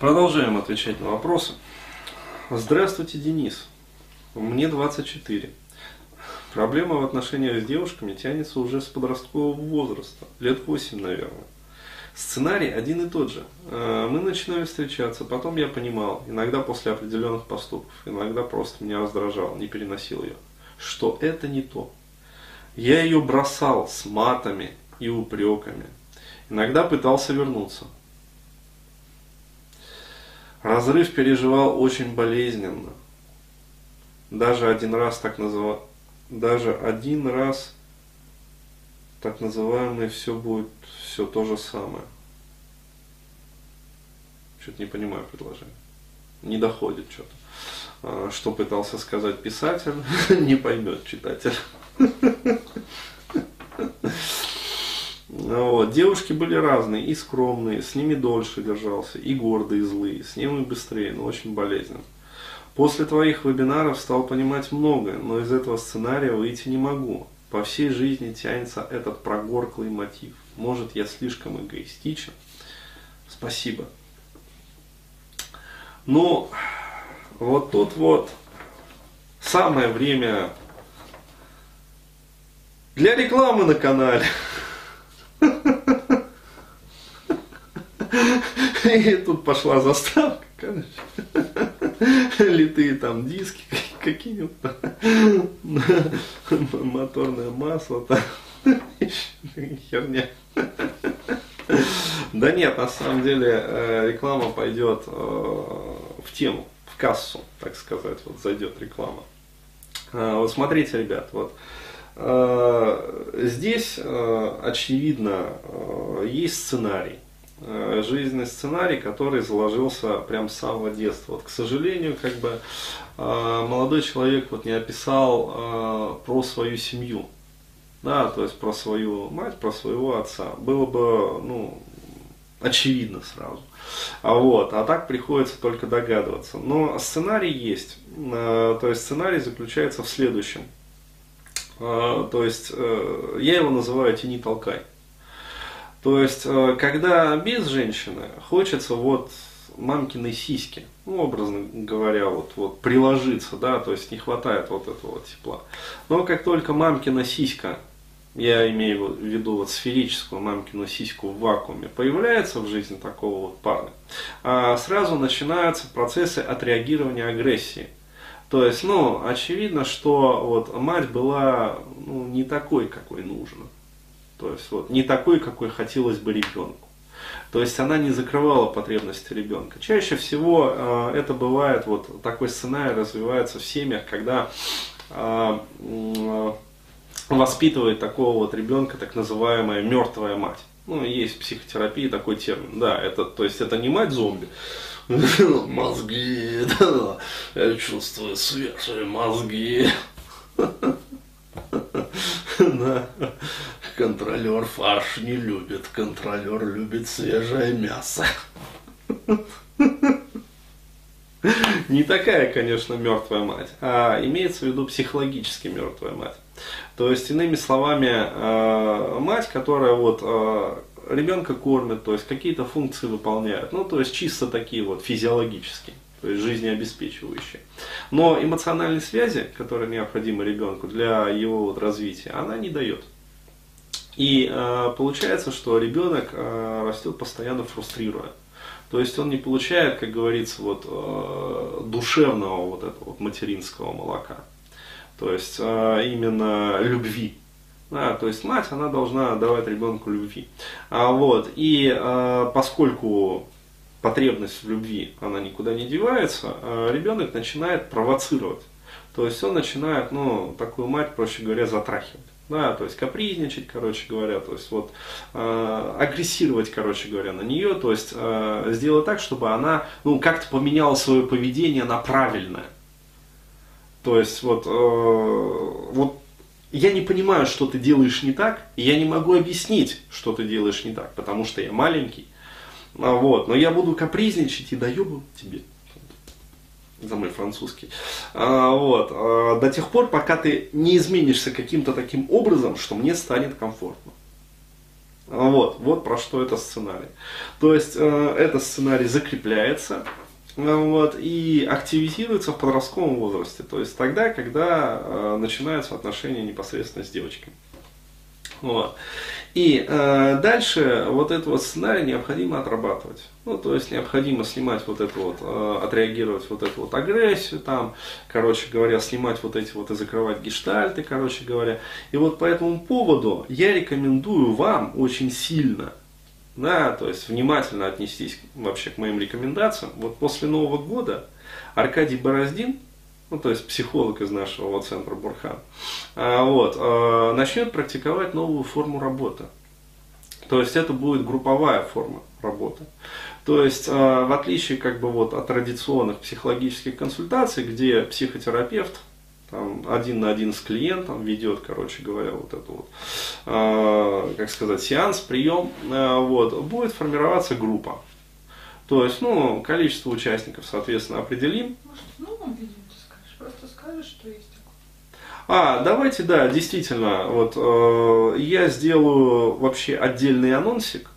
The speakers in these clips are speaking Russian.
Продолжаем отвечать на вопросы. Здравствуйте, Денис. Мне 24. Проблема в отношениях с девушками тянется уже с подросткового возраста, лет 8, наверное. Сценарий один и тот же. Э, мы начинали встречаться, потом я понимал, иногда после определенных поступков, иногда просто меня раздражал, не переносил ее, что это не то. Я ее бросал с матами и упреками. Иногда пытался вернуться. Разрыв переживал очень болезненно. Даже один раз так называл, даже один раз так называемый все будет все то же самое. Что-то не понимаю предложение. Не доходит что-то. А, что пытался сказать писатель, не поймет читатель. Вот. Девушки были разные, и скромные, с ними дольше держался, и гордые, и злые, с ними быстрее, но очень болезненно. После твоих вебинаров стал понимать многое, но из этого сценария выйти не могу. По всей жизни тянется этот прогорклый мотив. Может, я слишком эгоистичен? Спасибо. Но вот тут вот самое время для рекламы на канале. И тут пошла заставка, конечно. Литые там диски какие-нибудь, моторное масло, там, херня. Да нет, на самом деле э, реклама пойдет э, в тему, в кассу, так сказать, вот зайдет реклама. Э, вот смотрите, ребят, вот здесь очевидно есть сценарий жизненный сценарий, который заложился прям с самого детства. Вот, к сожалению, как бы молодой человек вот не описал про свою семью да, то есть про свою мать, про своего отца, было бы, ну, очевидно сразу. А вот, а так приходится только догадываться. Но сценарий есть. Э, то есть сценарий заключается в следующем. Э, то есть э, я его называю тяни толкай. То есть, когда без женщины хочется вот мамкиной сиськи, ну, образно говоря, вот, вот приложиться, да, то есть не хватает вот этого тепла. Но как только мамкина сиська я имею в виду вот сферическую мамкину сиську в вакууме, появляется в жизни такого вот парня, а сразу начинаются процессы отреагирования агрессии. То есть, ну, очевидно, что вот мать была ну, не такой, какой нужно. То есть, вот, не такой, какой хотелось бы ребенку. То есть она не закрывала потребности ребенка. Чаще всего э, это бывает, вот такой сценарий развивается в семьях, когда э, э, воспитывает такого вот ребенка так называемая мертвая мать. Ну, есть в психотерапии такой термин. Да, это, то есть это не мать зомби. Мозги, я чувствую свежие мозги. Да. Контролер фарш не любит, контролер любит свежее мясо. Не такая, конечно, мертвая мать, а имеется в виду психологически мертвая мать. То есть, иными словами, э, мать, которая вот э, ребенка кормит, то есть какие-то функции выполняет, ну, то есть чисто такие вот физиологические, то есть жизнеобеспечивающие. Но эмоциональной связи, которая необходима ребенку для его вот развития, она не дает. И э, получается, что ребенок э, растет постоянно фрустрируя. То есть он не получает, как говорится, вот, э, душевного вот этого вот материнского молока то есть а, именно любви. Да, то есть мать, она должна давать ребенку любви. А, вот, и а, поскольку потребность в любви, она никуда не девается, а, ребенок начинает провоцировать. То есть он начинает, ну, такую мать, проще говоря, затрахивать. Да, то есть капризничать, короче говоря, то есть вот э, агрессировать, короче говоря, на нее, то есть э, сделать так, чтобы она, ну, как-то поменяла свое поведение на правильное. То есть вот, э, вот я не понимаю, что ты делаешь не так, и я не могу объяснить, что ты делаешь не так, потому что я маленький. А, вот, но я буду капризничать и даю тебе за мой французский. А, вот, а, до тех пор, пока ты не изменишься каким-то таким образом, что мне станет комфортно. Вот, вот про что это сценарий. То есть э, этот сценарий закрепляется вот, и активизируется в подростковом возрасте. То есть тогда, когда э, начинаются отношения непосредственно с девочками. Вот. И э, дальше вот этот вот сценарий необходимо отрабатывать. Ну, то есть необходимо снимать вот это вот, э, отреагировать вот эту вот агрессию, там, короче говоря, снимать вот эти вот и закрывать гештальты, короче говоря. И вот по этому поводу я рекомендую вам очень сильно, да, то есть внимательно отнестись вообще к моим рекомендациям. Вот после Нового года Аркадий Бороздин, ну, то есть психолог из нашего центра Бурхан, а, вот, а, начнет практиковать новую форму работы. То есть это будет групповая форма работы. То есть, а, в отличие как бы вот от традиционных психологических консультаций, где психотерапевт там, один на один с клиентом ведет, короче говоря, вот это вот, как сказать, сеанс, прием, вот, будет формироваться группа. То есть, ну, количество участников, соответственно, определим. Может, в новом видео ты скажешь? Что есть а, давайте, да, действительно, вот э, я сделаю вообще отдельный анонсик.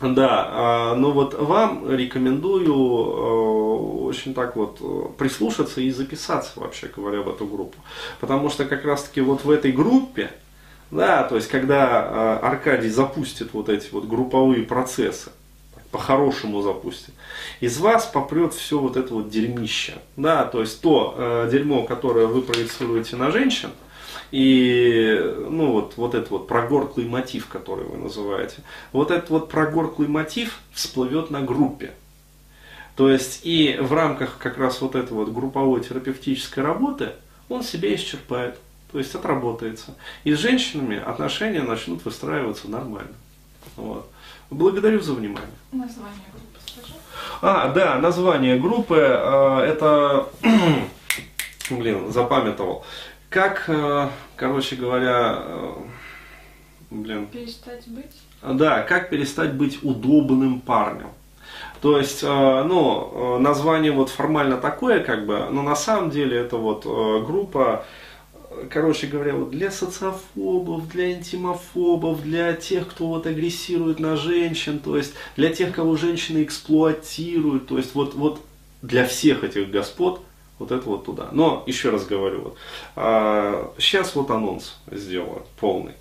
Да, э, но вот вам рекомендую э, очень так вот э, прислушаться и записаться, вообще говоря, в эту группу. Потому что как раз-таки вот в этой группе, да, то есть когда э, Аркадий запустит вот эти вот групповые процессы, по-хорошему запустит. Из вас попрет все вот это вот дерьмище. Да, то есть то э, дерьмо, которое вы проецируете на женщин, и ну вот, вот этот вот прогорклый мотив, который вы называете, вот этот вот прогорклый мотив всплывет на группе. То есть и в рамках как раз вот этой вот групповой терапевтической работы он себя исчерпает, то есть отработается. И с женщинами отношения начнут выстраиваться нормально. Вот. Благодарю за внимание. Название группы скажи. А, да, название группы, э, это, блин, запамятовал. Как, э, короче говоря, э, блин. Перестать быть? Да, как перестать быть удобным парнем. То есть, ну, название вот формально такое, как бы, но на самом деле это вот группа короче говоря, вот для социофобов, для интимофобов, для тех, кто вот агрессирует на женщин, то есть для тех, кого женщины эксплуатируют, то есть вот, вот для всех этих господ вот это вот туда. Но еще раз говорю, вот, а, сейчас вот анонс сделаю полный.